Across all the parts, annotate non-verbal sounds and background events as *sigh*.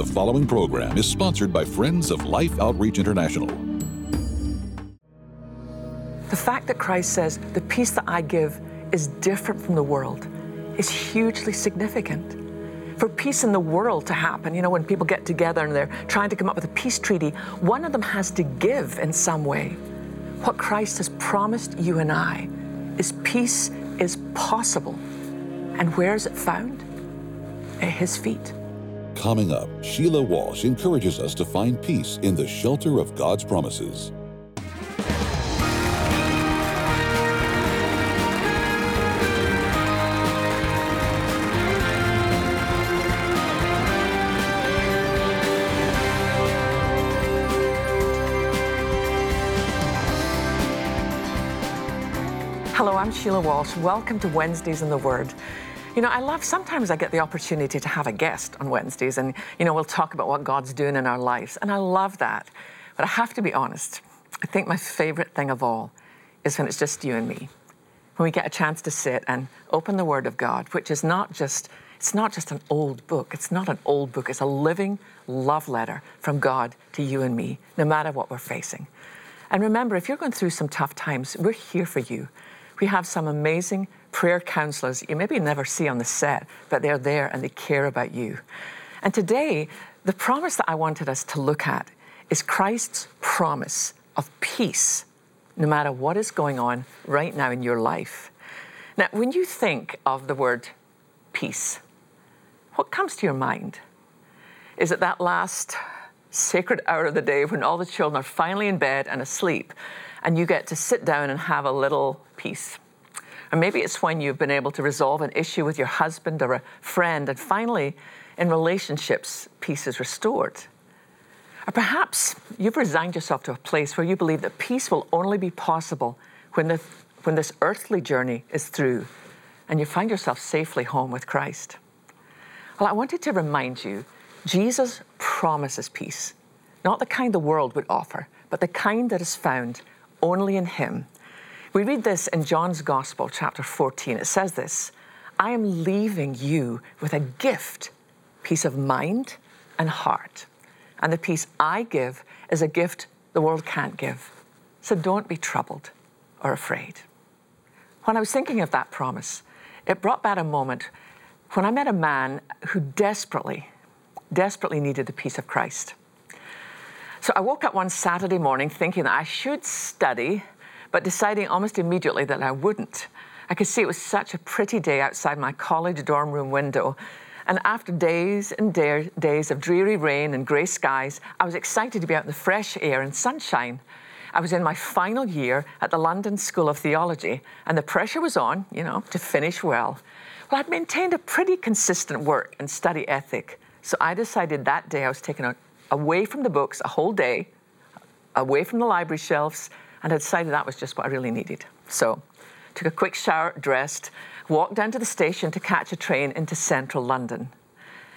The following program is sponsored by Friends of Life Outreach International. The fact that Christ says, The peace that I give is different from the world, is hugely significant. For peace in the world to happen, you know, when people get together and they're trying to come up with a peace treaty, one of them has to give in some way. What Christ has promised you and I is peace is possible. And where is it found? At His feet. Coming up, Sheila Walsh encourages us to find peace in the shelter of God's promises. Hello, I'm Sheila Walsh. Welcome to Wednesdays in the Word. You know, I love sometimes I get the opportunity to have a guest on Wednesdays and, you know, we'll talk about what God's doing in our lives. And I love that. But I have to be honest, I think my favorite thing of all is when it's just you and me. When we get a chance to sit and open the Word of God, which is not just it's not just an old book. It's not an old book. It's a living love letter from God to you and me, no matter what we're facing. And remember, if you're going through some tough times, we're here for you. We have some amazing prayer counselors you maybe never see on the set, but they're there and they care about you. And today, the promise that I wanted us to look at is Christ's promise of peace, no matter what is going on right now in your life. Now, when you think of the word peace, what comes to your mind? Is it that last sacred hour of the day when all the children are finally in bed and asleep, and you get to sit down and have a little peace? Or maybe it's when you've been able to resolve an issue with your husband or a friend, and finally, in relationships, peace is restored. Or perhaps you've resigned yourself to a place where you believe that peace will only be possible when, the, when this earthly journey is through and you find yourself safely home with Christ. Well, I wanted to remind you Jesus promises peace, not the kind the world would offer, but the kind that is found only in Him. We read this in John's Gospel, chapter 14. It says this I am leaving you with a gift, peace of mind and heart. And the peace I give is a gift the world can't give. So don't be troubled or afraid. When I was thinking of that promise, it brought back a moment when I met a man who desperately, desperately needed the peace of Christ. So I woke up one Saturday morning thinking that I should study, but deciding almost immediately that I wouldn't. I could see it was such a pretty day outside my college dorm room window. And after days and da- days of dreary rain and grey skies, I was excited to be out in the fresh air and sunshine. I was in my final year at the London School of Theology, and the pressure was on, you know, to finish well. Well, I'd maintained a pretty consistent work and study ethic, so I decided that day I was taking a, away from the books a whole day, away from the library shelves, and I decided that was just what I really needed. So, took a quick shower, dressed, walked down to the station to catch a train into central London.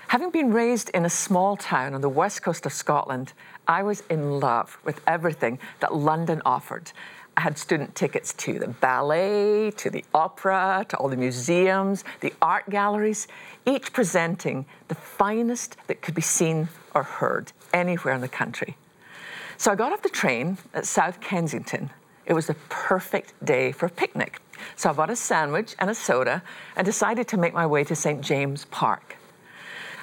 Having been raised in a small town on the west coast of Scotland, I was in love with everything that London offered. I had student tickets to the ballet, to the opera, to all the museums, the art galleries, each presenting the finest that could be seen or heard anywhere in the country. So I got off the train at South Kensington. It was the perfect day for a picnic. So I bought a sandwich and a soda and decided to make my way to St. James Park.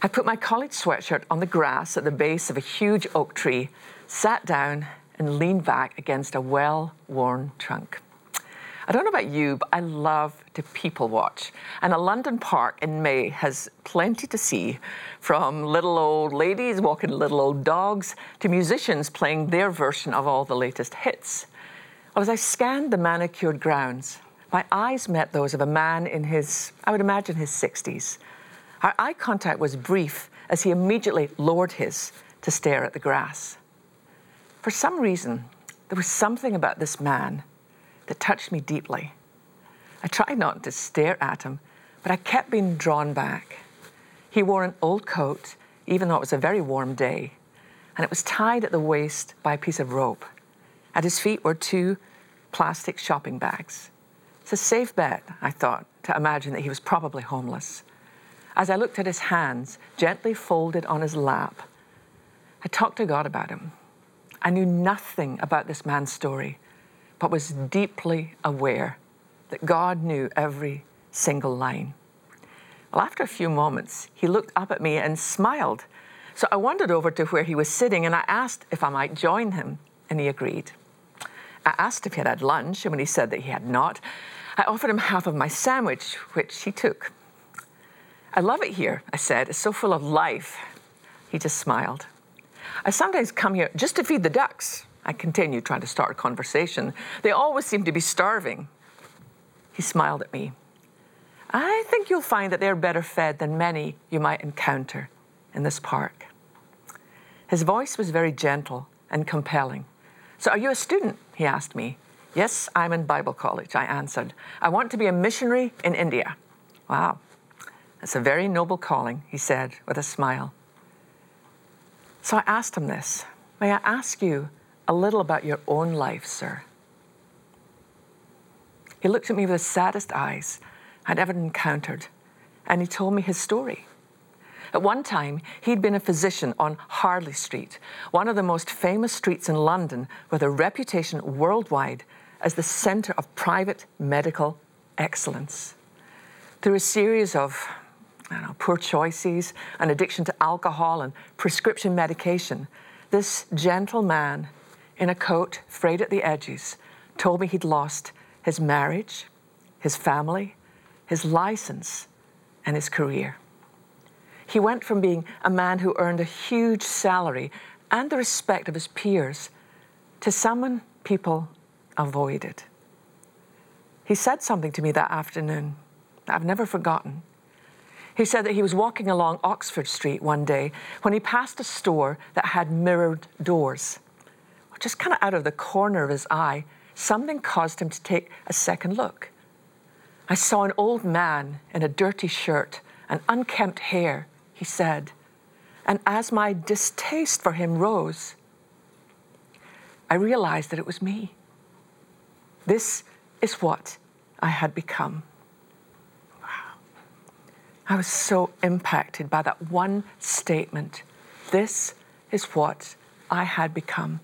I put my college sweatshirt on the grass at the base of a huge oak tree, sat down, and leaned back against a well worn trunk. I don't know about you, but I love to people watch. And a London park in May has plenty to see from little old ladies walking little old dogs to musicians playing their version of all the latest hits. Well, as I scanned the manicured grounds, my eyes met those of a man in his, I would imagine, his 60s. Our eye contact was brief as he immediately lowered his to stare at the grass. For some reason, there was something about this man that touched me deeply. I tried not to stare at him, but I kept being drawn back. He wore an old coat, even though it was a very warm day, and it was tied at the waist by a piece of rope. At his feet were two plastic shopping bags. It's a safe bet, I thought, to imagine that he was probably homeless. as I looked at his hands gently folded on his lap, I talked to God about him. I knew nothing about this man's story, but was deeply aware that God knew every single line. Well, after a few moments, he looked up at me and smiled. So I wandered over to where he was sitting and I asked if I might join him, and he agreed. I asked if he had had lunch, and when he said that he had not, I offered him half of my sandwich, which he took. I love it here, I said. It's so full of life. He just smiled. I sometimes come here just to feed the ducks. I continued trying to start a conversation. They always seem to be starving. He smiled at me. I think you'll find that they're better fed than many you might encounter in this park. His voice was very gentle and compelling. So, are you a student? He asked me. Yes, I'm in Bible college, I answered. I want to be a missionary in India. Wow, that's a very noble calling, he said with a smile. So I asked him this May I ask you a little about your own life, sir? He looked at me with the saddest eyes I'd ever encountered, and he told me his story. At one time, he'd been a physician on Harley Street, one of the most famous streets in London, with a reputation worldwide as the centre of private medical excellence. Through a series of know, poor choices, an addiction to alcohol, and prescription medication, this gentle man in a coat frayed at the edges told me he'd lost his marriage, his family, his license, and his career. He went from being a man who earned a huge salary and the respect of his peers to someone people avoided. He said something to me that afternoon that I've never forgotten. He said that he was walking along Oxford Street one day when he passed a store that had mirrored doors. Just kind of out of the corner of his eye, something caused him to take a second look. I saw an old man in a dirty shirt and unkempt hair he said. And as my distaste for him rose, I realized that it was me. This is what I had become. Wow. I was so impacted by that one statement. This is what I had become.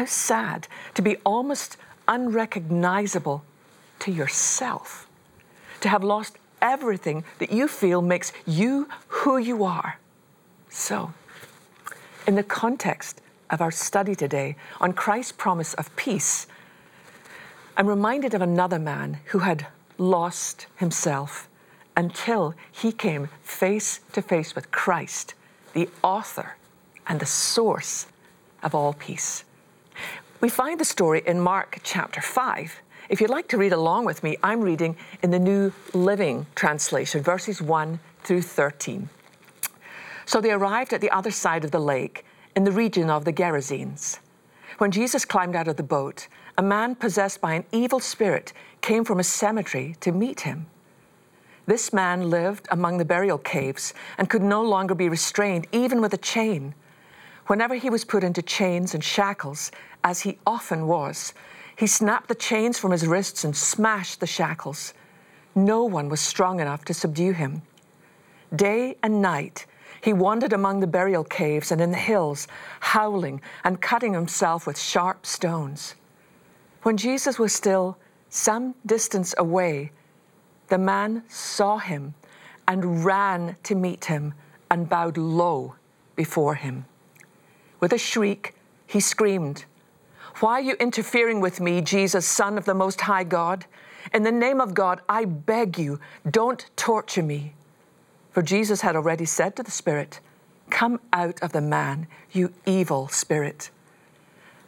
How sad to be almost unrecognizable to yourself, to have lost everything that you feel makes you who you are. So, in the context of our study today on Christ's promise of peace, I'm reminded of another man who had lost himself until he came face to face with Christ, the author and the source of all peace. We find the story in Mark chapter 5 if you'd like to read along with me, I'm reading in the New Living Translation, verses 1 through 13. So they arrived at the other side of the lake, in the region of the Gerasenes. When Jesus climbed out of the boat, a man possessed by an evil spirit came from a cemetery to meet him. This man lived among the burial caves and could no longer be restrained, even with a chain. Whenever he was put into chains and shackles, as he often was, he snapped the chains from his wrists and smashed the shackles. No one was strong enough to subdue him. Day and night, he wandered among the burial caves and in the hills, howling and cutting himself with sharp stones. When Jesus was still some distance away, the man saw him and ran to meet him and bowed low before him. With a shriek, he screamed, why are you interfering with me, Jesus, Son of the Most High God? In the name of God, I beg you, don't torture me. For Jesus had already said to the Spirit, Come out of the man, you evil spirit.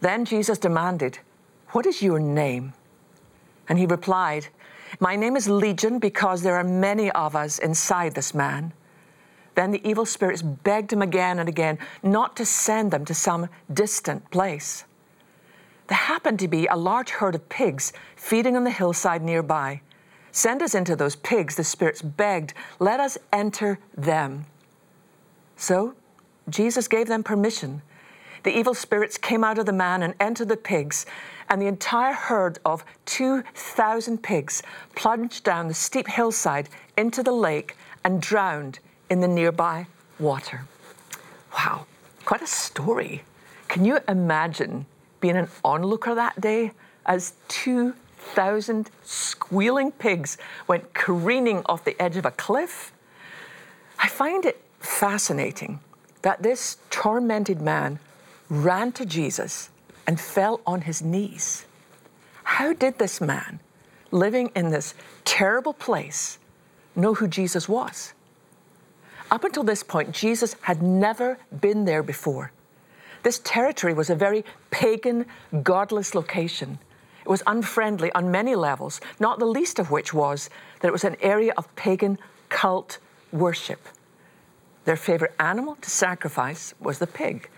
Then Jesus demanded, What is your name? And he replied, My name is Legion because there are many of us inside this man. Then the evil spirits begged him again and again not to send them to some distant place there happened to be a large herd of pigs feeding on the hillside nearby. Send us into those pigs, the spirits begged. Let us enter them. So Jesus gave them permission. The evil spirits came out of the man and entered the pigs, and the entire herd of 2,000 pigs plunged down the steep hillside into the lake and drowned in the nearby water. Wow, quite a story. Can you imagine being an onlooker that day as 2,000 squealing pigs went careening off the edge of a cliff? I find it fascinating that this tormented man ran to Jesus and fell on his knees. How did this man, living in this terrible place, know who Jesus was? Up until this point, Jesus had never been there before. This territory was a very pagan, godless location. It was unfriendly on many levels, not the least of which was that it was an area of pagan cult worship. Their favorite animal to sacrifice was the pig,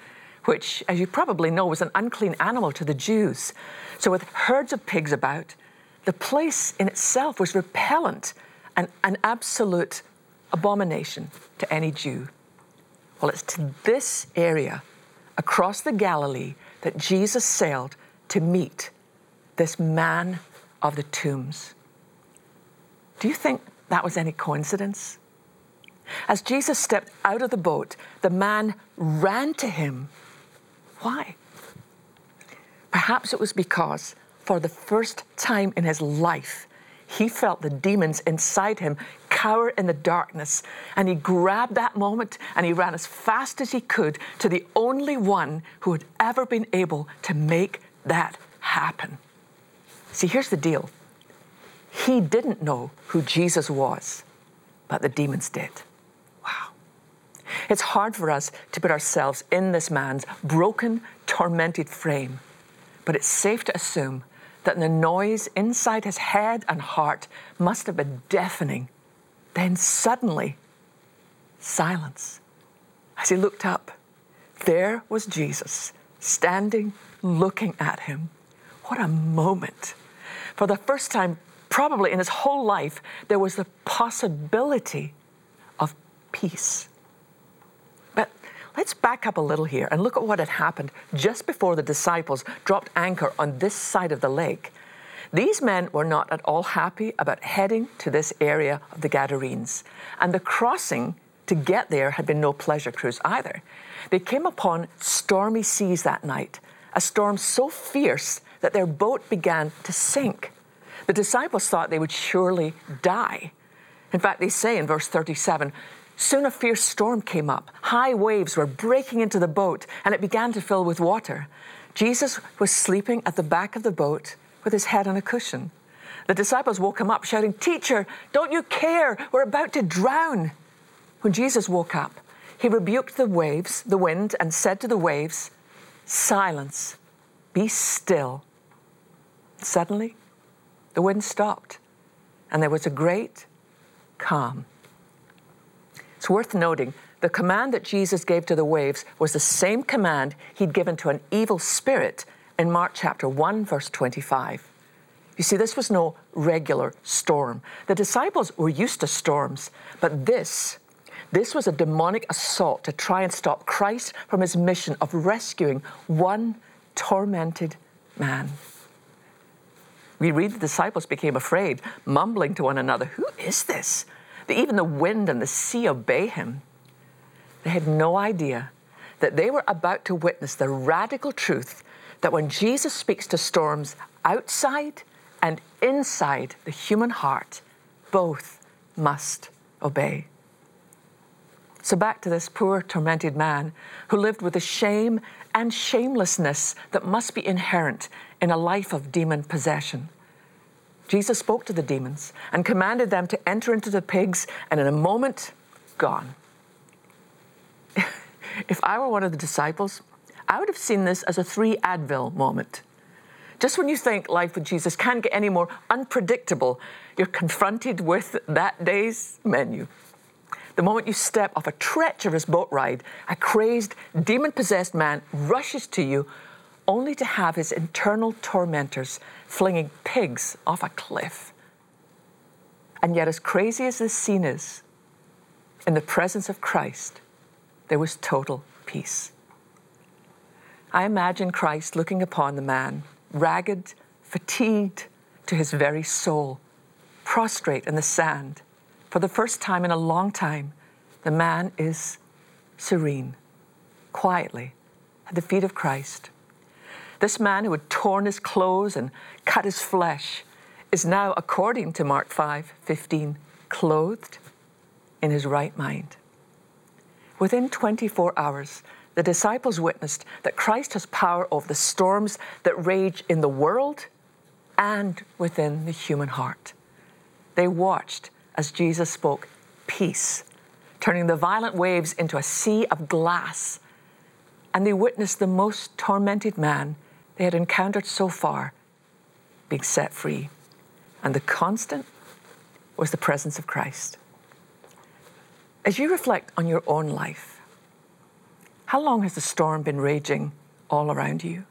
which, as you probably know, was an unclean animal to the Jews. So, with herds of pigs about, the place in itself was repellent and an absolute abomination to any Jew. Well, it's to this area across the Galilee that Jesus sailed to meet this man of the tombs. Do you think that was any coincidence? As Jesus stepped out of the boat, the man ran to him. Why? Perhaps it was because, for the first time in his life, he felt the demons inside him cower in the darkness. And he grabbed that moment and he ran as fast as he could to the only one who had ever been able to make that happen. See, here's the deal he didn't know who Jesus was, but the demons did. Wow. It's hard for us to put ourselves in this man's broken, tormented frame, but it's safe to assume that the noise inside his head and heart must have been deafening. Then suddenly, silence. As he looked up, there was Jesus standing, looking at him. What a moment. For the first time, probably in his whole life, there was the possibility of peace. But let's back up a little here and look at what had happened just before the disciples dropped anchor on this side of the lake. These men were not at all happy about heading to this area of the Gadarenes, and the crossing to get there had been no pleasure cruise either. They came upon stormy seas that night, a storm so fierce that their boat began to sink. The disciples thought they would surely die. In fact, they say in verse 37 Soon a fierce storm came up. High waves were breaking into the boat, and it began to fill with water. Jesus was sleeping at the back of the boat with his head on a cushion. The disciples woke him up, shouting, Teacher, don't you care? We're about to drown. When Jesus woke up, he rebuked the waves, the wind, and said to the waves, Silence, be still. Suddenly, the wind stopped, and there was a great calm. It's worth noting the command that Jesus gave to the waves was the same command he'd given to an evil spirit in Mark chapter 1, verse 25. You see, this was no regular storm. The disciples were used to storms, but this, this was a demonic assault to try and stop Christ from his mission of rescuing one tormented man. We read the disciples became afraid, mumbling to one another, Who is this? that even the wind and the sea obey him. They had no idea that they were about to witness the radical truth that when Jesus speaks to storms outside and inside the human heart, both must obey. So, back to this poor, tormented man who lived with the shame and shamelessness that must be inherent in a life of demon possession. Jesus spoke to the demons and commanded them to enter into the pigs, and in a moment, gone. *laughs* if I were one of the disciples, I would have seen this as a three Advil moment. Just when you think life with Jesus can't get any more unpredictable, you're confronted with that day's menu. The moment you step off a treacherous boat ride, a crazed, demon possessed man rushes to you only to have his internal tormentors flinging pigs off a cliff. And yet, as crazy as this scene is, in the presence of Christ, there was total peace. I imagine Christ looking upon the man, ragged, fatigued to his very soul, prostrate in the sand, For the first time in a long time, the man is serene, quietly at the feet of Christ. This man who had torn his clothes and cut his flesh is now, according to Mark 5 15, clothed in his right mind. Within 24 hours, the disciples witnessed that Christ has power over the storms that rage in the world and within the human heart. They watched as Jesus spoke peace, turning the violent waves into a sea of glass. And they witnessed the most tormented man they had encountered so far being set free. And the constant was the presence of Christ. As you reflect on your own life, how long has the storm been raging all around you?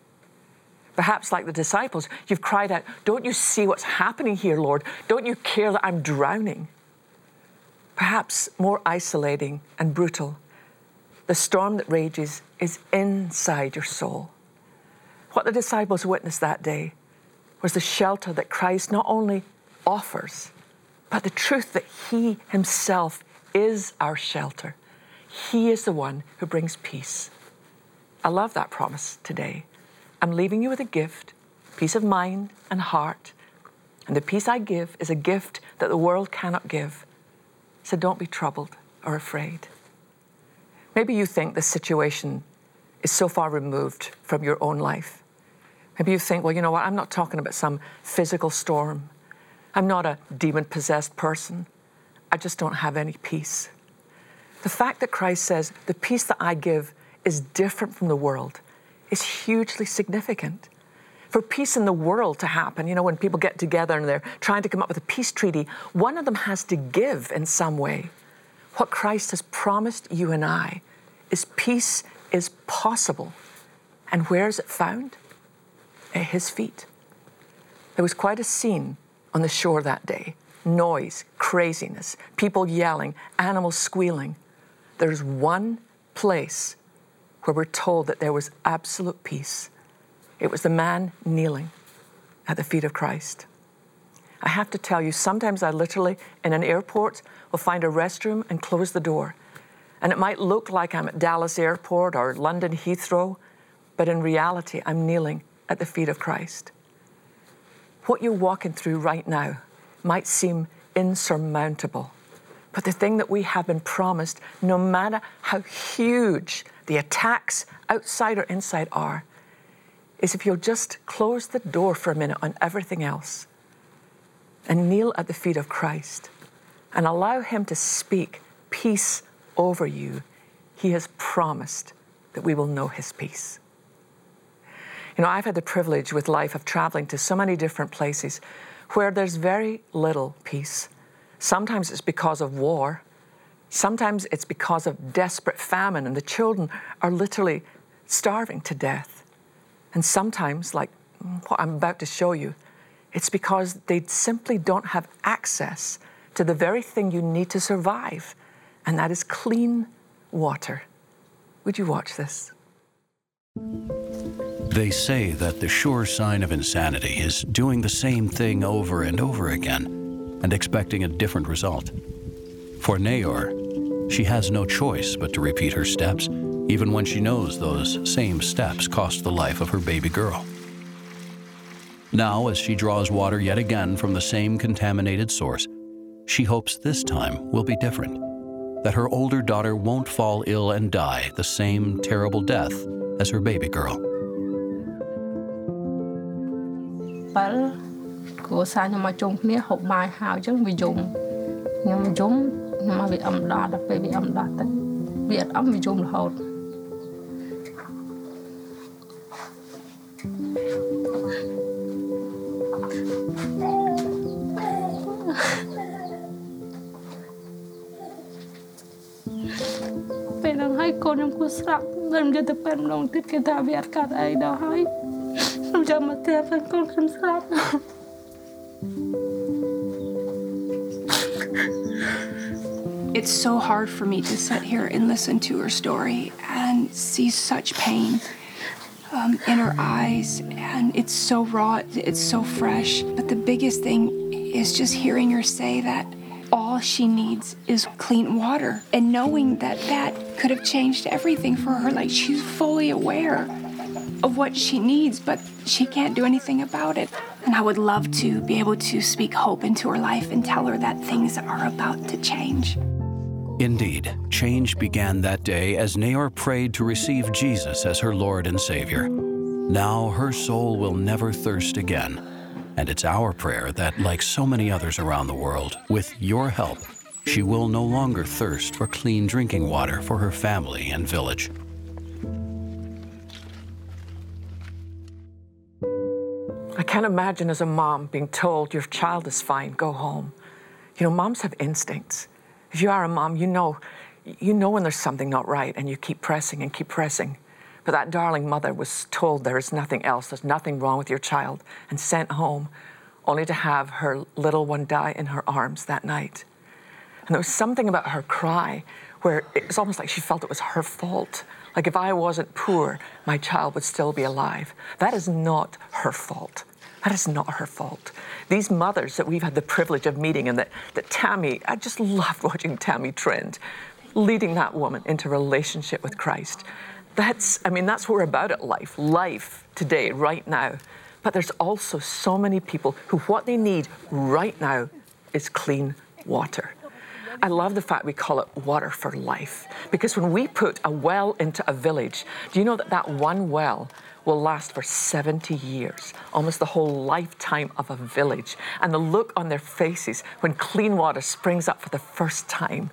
Perhaps, like the disciples, you've cried out, Don't you see what's happening here, Lord? Don't you care that I'm drowning? Perhaps more isolating and brutal, the storm that rages is inside your soul. What the disciples witnessed that day was the shelter that Christ not only offers, but the truth that He Himself is our shelter. He is the one who brings peace. I love that promise today. I'm leaving you with a gift, peace of mind and heart. And the peace I give is a gift that the world cannot give. So don't be troubled or afraid. Maybe you think this situation is so far removed from your own life. Maybe you think, well, you know what, I'm not talking about some physical storm. I'm not a demon possessed person. I just don't have any peace. The fact that Christ says, the peace that I give is different from the world is hugely significant. For peace in the world to happen, you know, when people get together and they're trying to come up with a peace treaty, one of them has to give in some way. What Christ has promised you and I is peace is possible. And where is it found? At his feet. There was quite a scene on the shore that day noise, craziness, people yelling, animals squealing. There's one place where we're told that there was absolute peace. It was the man kneeling at the feet of Christ. I have to tell you, sometimes I literally, in an airport, will find a restroom and close the door. And it might look like I'm at Dallas Airport or London Heathrow, but in reality, I'm kneeling at the feet of Christ. What you're walking through right now might seem insurmountable, but the thing that we have been promised, no matter how huge the attacks outside or inside are, is if you'll just close the door for a minute on everything else and kneel at the feet of Christ and allow Him to speak peace over you, He has promised that we will know His peace. You know, I've had the privilege with life of traveling to so many different places where there's very little peace. Sometimes it's because of war. Sometimes it's because of desperate famine, and the children are literally starving to death. And sometimes, like what I'm about to show you, it's because they simply don't have access to the very thing you need to survive, and that is clean water. Would you watch this? They say that the sure sign of insanity is doing the same thing over and over again and expecting a different result. For Naor, she has no choice but to repeat her steps, even when she knows those same steps cost the life of her baby girl. Now, as she draws water yet again from the same contaminated source, she hopes this time will be different, that her older daughter won't fall ill and die the same terrible death as her baby girl. 7 គ្រួសារខ្ញុំមកជុំគ្នាហូបបាយហើយអញ្ចឹងវាយំខ្ញុំយំខ្ញុំមកវាអឹមដោះដល់ពេលវាអឹមដោះទៅវាអត់អឹមវាយំរហូតពេលហ្នឹងហើយកូនខ្ញុំគួរស្លាប់ខ្ញុំយកទៅពេទ្យម្ដងទៀតគេថាវាអត់កាត់អីដល់ហើយ *laughs* It's so hard for me to sit here and listen to her story and see such pain um, in her eyes. And it's so raw, it's so fresh. But the biggest thing is just hearing her say that all she needs is clean water. And knowing that that could have changed everything for her, like she's fully aware of what she needs, but she can't do anything about it. And I would love to be able to speak hope into her life and tell her that things are about to change. Indeed, change began that day as Naor prayed to receive Jesus as her Lord and Savior. Now her soul will never thirst again. And it's our prayer that, like so many others around the world, with your help, she will no longer thirst for clean drinking water for her family and village. Can't imagine as a mom being told your child is fine, go home. You know, moms have instincts. If you are a mom, you know, you know when there's something not right and you keep pressing and keep pressing. But that darling mother was told there is nothing else, there's nothing wrong with your child, and sent home, only to have her little one die in her arms that night. And there was something about her cry where it was almost like she felt it was her fault. Like if I wasn't poor, my child would still be alive. That is not her fault. That is not her fault. These mothers that we've had the privilege of meeting and that, that Tammy, I just loved watching Tammy Trent leading that woman into relationship with Christ. That's, I mean, that's what we're about at life, life today, right now. But there's also so many people who what they need right now is clean water. I love the fact we call it water for life because when we put a well into a village, do you know that that one well will last for 70 years, almost the whole lifetime of a village? And the look on their faces when clean water springs up for the first time.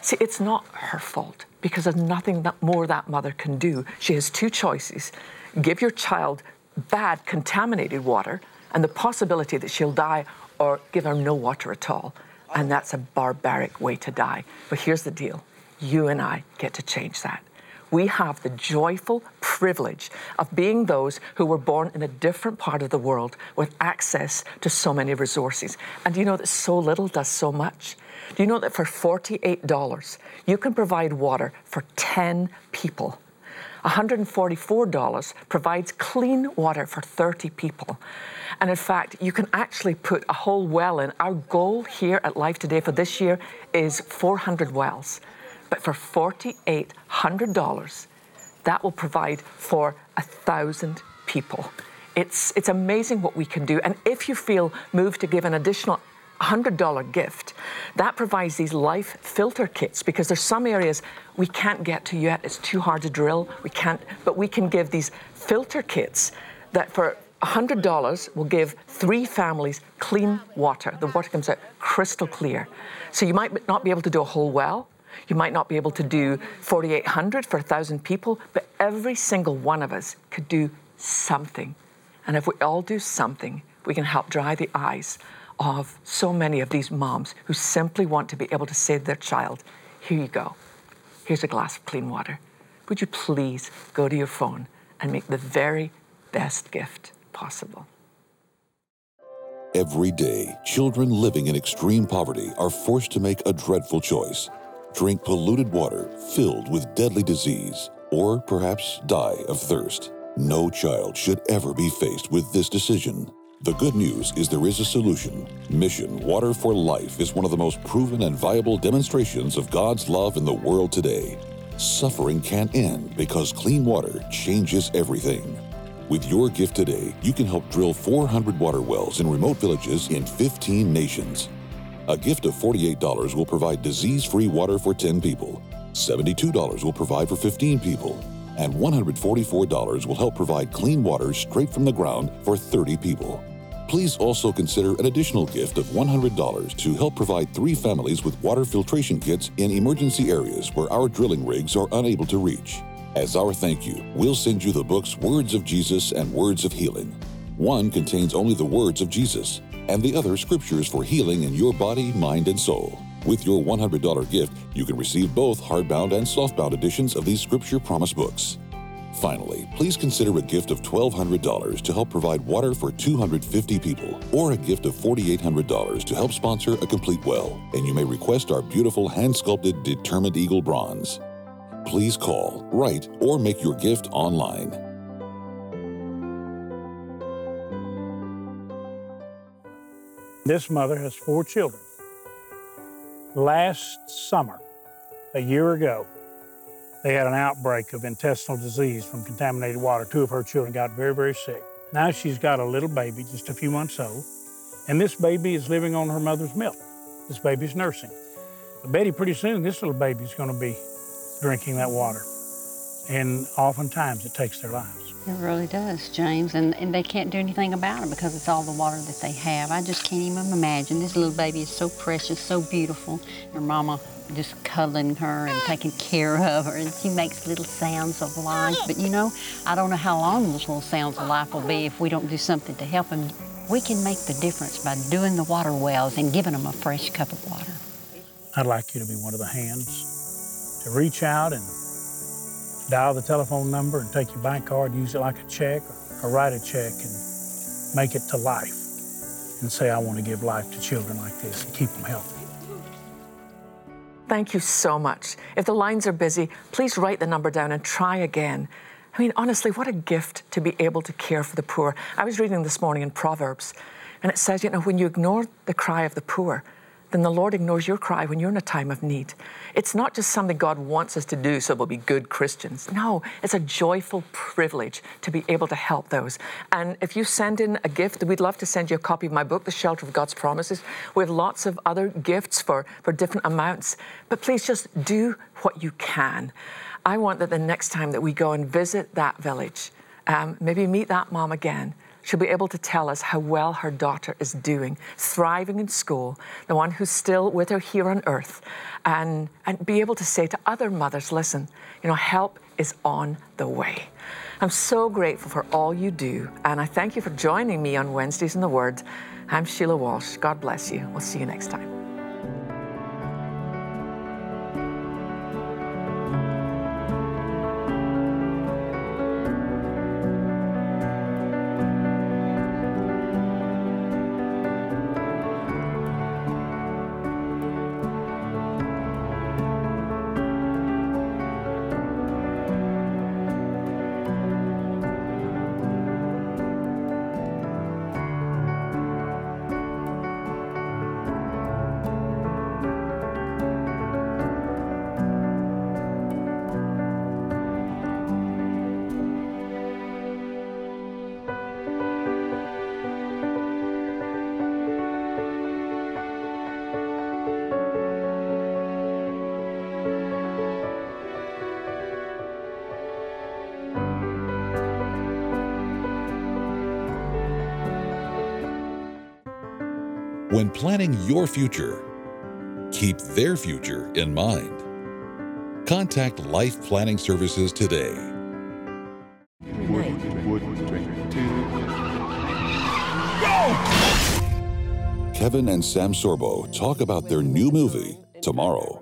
See, it's not her fault because there's nothing that more that mother can do. She has two choices give your child bad, contaminated water and the possibility that she'll die, or give her no water at all. And that's a barbaric way to die. But here's the deal you and I get to change that. We have the joyful privilege of being those who were born in a different part of the world with access to so many resources. And do you know that so little does so much? Do you know that for $48, you can provide water for 10 people? $144 provides clean water for 30 people. And in fact, you can actually put a whole well in. Our goal here at Life Today for this year is 400 wells. But for $4,800, that will provide for a thousand people. It's, it's amazing what we can do. And if you feel moved to give an additional $100 gift, that provides these life filter kits because there's some areas we can't get to yet. It's too hard to drill. We can't, but we can give these filter kits that for $100 will give three families clean water. The water comes out crystal clear. So you might not be able to do a whole well. You might not be able to do 4,800 for 1,000 people, but every single one of us could do something. And if we all do something, we can help dry the eyes of so many of these moms who simply want to be able to say to their child, Here you go. Here's a glass of clean water. Would you please go to your phone and make the very best gift possible? Every day, children living in extreme poverty are forced to make a dreadful choice drink polluted water filled with deadly disease, or perhaps die of thirst. No child should ever be faced with this decision. The good news is there is a solution. Mission Water for Life is one of the most proven and viable demonstrations of God's love in the world today. Suffering can't end because clean water changes everything. With your gift today, you can help drill 400 water wells in remote villages in 15 nations. A gift of $48 will provide disease free water for 10 people, $72 will provide for 15 people, and $144 will help provide clean water straight from the ground for 30 people. Please also consider an additional gift of $100 to help provide three families with water filtration kits in emergency areas where our drilling rigs are unable to reach. As our thank you, we'll send you the books Words of Jesus and Words of Healing. One contains only the words of Jesus, and the other scriptures for healing in your body, mind, and soul. With your $100 gift, you can receive both hardbound and softbound editions of these Scripture Promise books. Finally, please consider a gift of $1,200 to help provide water for 250 people, or a gift of $4,800 to help sponsor a complete well, and you may request our beautiful hand sculpted Determined Eagle bronze. Please call, write, or make your gift online. This mother has four children. Last summer, a year ago, they had an outbreak of intestinal disease from contaminated water. Two of her children got very, very sick. Now she's got a little baby, just a few months old, and this baby is living on her mother's milk. This baby's nursing. But Betty, pretty soon, this little baby's going to be drinking that water. And oftentimes it takes their lives. It really does, James, and, and they can't do anything about it because it's all the water that they have. I just can't even imagine. This little baby is so precious, so beautiful. Her mama just cuddling her and taking care of her, and she makes little sounds of life. But you know, I don't know how long those little sounds of life will be if we don't do something to help them. We can make the difference by doing the water wells and giving them a fresh cup of water. I'd like you to be one of the hands to reach out and dial the telephone number and take your bank card, use it like a check, or, or write a check and make it to life and say, I want to give life to children like this and keep them healthy. Thank you so much. If the lines are busy, please write the number down and try again. I mean, honestly, what a gift to be able to care for the poor. I was reading this morning in Proverbs, and it says, you know, when you ignore the cry of the poor, then the Lord ignores your cry when you're in a time of need. It's not just something God wants us to do so we'll be good Christians. No, it's a joyful privilege to be able to help those. And if you send in a gift, we'd love to send you a copy of my book, The Shelter of God's Promises. We have lots of other gifts for, for different amounts. But please just do what you can. I want that the next time that we go and visit that village, um, maybe meet that mom again She'll be able to tell us how well her daughter is doing, thriving in school, the one who's still with her here on earth, and, and be able to say to other mothers, listen, you know, help is on the way. I'm so grateful for all you do, and I thank you for joining me on Wednesdays in the Word. I'm Sheila Walsh. God bless you. We'll see you next time. When planning your future, keep their future in mind. Contact Life Planning Services today. Kevin and Sam Sorbo talk about their new movie tomorrow.